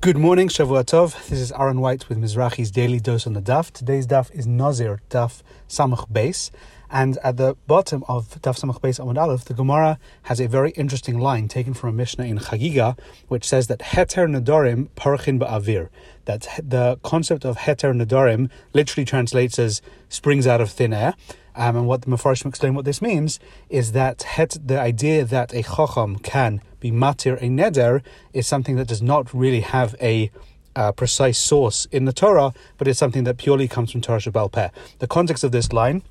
Good morning, Shavua Tov. This is Aron White with Mizrachi's Daily Dose on the Daf. Today's Daf is Nazir Daf Samach Beis. And at the bottom of Daf Samach Beis Amud Aleph, the Gemara has a very interesting line taken from a Mishnah in Chagiga, which says that Heter Nadorim Parchin Ba'avir. That the concept of Heter Nadorim literally translates as springs out of thin air. Um, and what the Mefarshim explain what this means is that het, the idea that a chacham can be matir a neder is something that does not really have a uh, precise source in the Torah, but it's something that purely comes from Torah Sheba'al Peh. The context of this line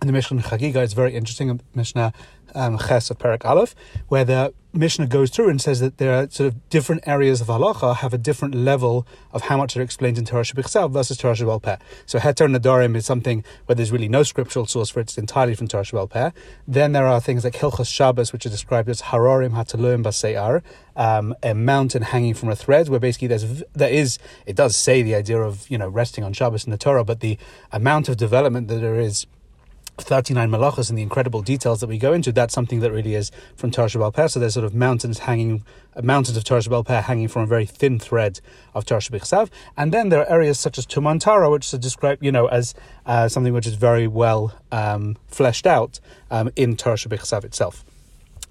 in the Mishnah Chagiga it's very interesting. Mishnah um, Ches of Perek Aleph, where the Mishnah goes through and says that there are sort of different areas of halacha have a different level of how much are explained in Torah Shabbat versus Torah Sheba'al Peh. So Heter Nadarim is something where there's really no scriptural source for it, it's entirely from Torah Sheba'al Peh. Then there are things like Hilchos Shabbos, which are described as Harorim Hataluim Baseyar, um, a mountain hanging from a thread, where basically there's there is it does say the idea of you know resting on Shabbos in the Torah, but the amount of development that there is 39 malachas and the incredible details that we go into, that's something that really is from Torah Sheba'al Peh. So there's sort of mountains hanging, uh, mountains of Torah Sheba'al Peh hanging from a very thin thread of Torah Shabbat And then there are areas such as Tumantara, which are described, you know, as uh, something which is very well um, fleshed out um, in Torah Shabbat itself.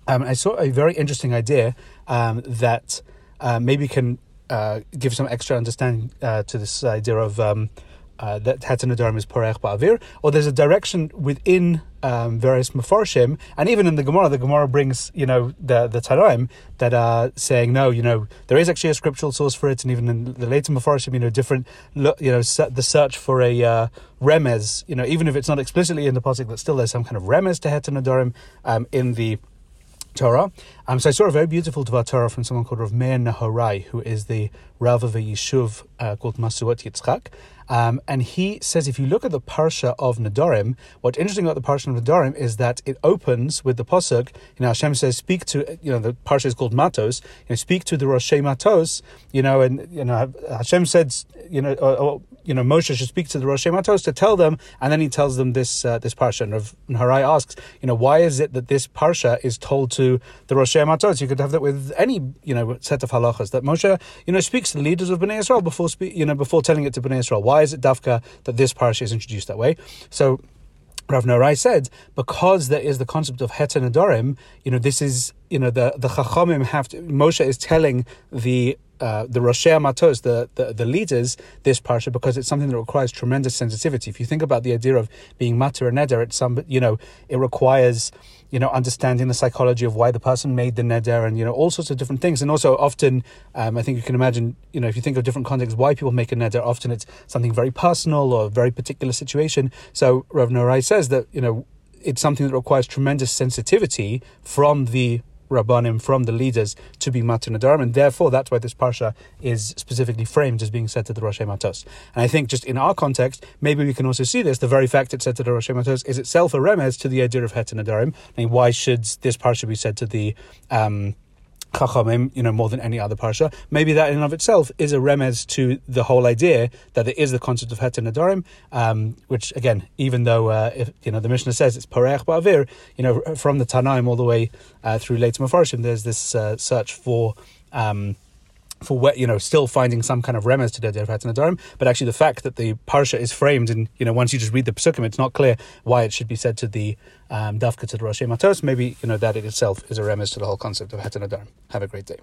Um, I saw a very interesting idea um, that uh, maybe can uh, give some extra understanding uh, to this idea of um, uh, that Hatanadarim is Porech Ba'avir, or there's a direction within um, various Mefarshim, and even in the Gemara, the Gemara brings, you know, the, the Tanaim that are saying, no, you know, there is actually a scriptural source for it, and even in the later Mefarshim, you know, different, you know, the search for a uh, remez, you know, even if it's not explicitly in the Pasuk, that still there's some kind of remez to Hatanadarim um, in the Torah. Um, so I saw a very beautiful Dvar Torah from someone called Rav Meir Nahorai, who is the Rav of a Yishuv uh, called Masuot Yitzchak. Um, and he says if you look at the Parsha of Nadarim, what's interesting about the Parsha of Nadarim is that it opens with the Pasuk, you know, Hashem says, speak to, you know, the Parsha is called Matos, you know, speak to the Rosh Matos, you know, and, you know, Hashem said, you know, or, or, you know, Moshe should speak to the Rosh Matos to tell them, and then he tells them this uh, this parsha. And Rav Harai asks, you know, why is it that this parsha is told to the Rosh Matos? You could have that with any, you know, set of halachas that Moshe, you know, speaks to the leaders of Bnei Israel before, spe- you know, before telling it to Bnei Israel. Why is it dafka that this parsha is introduced that way? So. Rav Nahorai said, because there is the concept of heter nadorim, you know, this is, you know, the, the chachamim have to, Moshe is telling the uh, the Roshei Matos, the, the, the leaders, this parsha because it's something that requires tremendous sensitivity. If you think about the idea of being matir and neder, it's some you know it requires you know understanding the psychology of why the person made the neder and you know all sorts of different things. And also often, um, I think you can imagine you know if you think of different contexts why people make a neder, often it's something very personal or a very particular situation. So Rav Nahorai says that you know it's something that requires tremendous sensitivity from the rabbanim from the leaders to be matir nadarim, and therefore that's why this parsha is specifically framed as being said to the Rosh Matos. And I think just in our context, maybe we can also see this. The very fact it's said to the Rosh Matos is itself a remez to the idea of het nadarim. I mean, why should this parsha be said to the um, You know, more than any other parsha. Maybe that in and of itself is a remez to the whole idea that there is the concept of heter nadarim, um, which again, even though uh, if, you know the Mishnah says it's parech ba'avir, you know, from the Tanaim all the way uh, through later Mefarshim, there's this uh, search for. Um, for what you know, still finding some kind of remez to the Dervat Nadarim, but actually the fact that the parsha is framed, and you know, once you just read the psukim, it's not clear why it should be said to the um, dafka to the Rosh Matos. Maybe you know that it itself is a remez to the whole concept of Nadarim. Have a great day.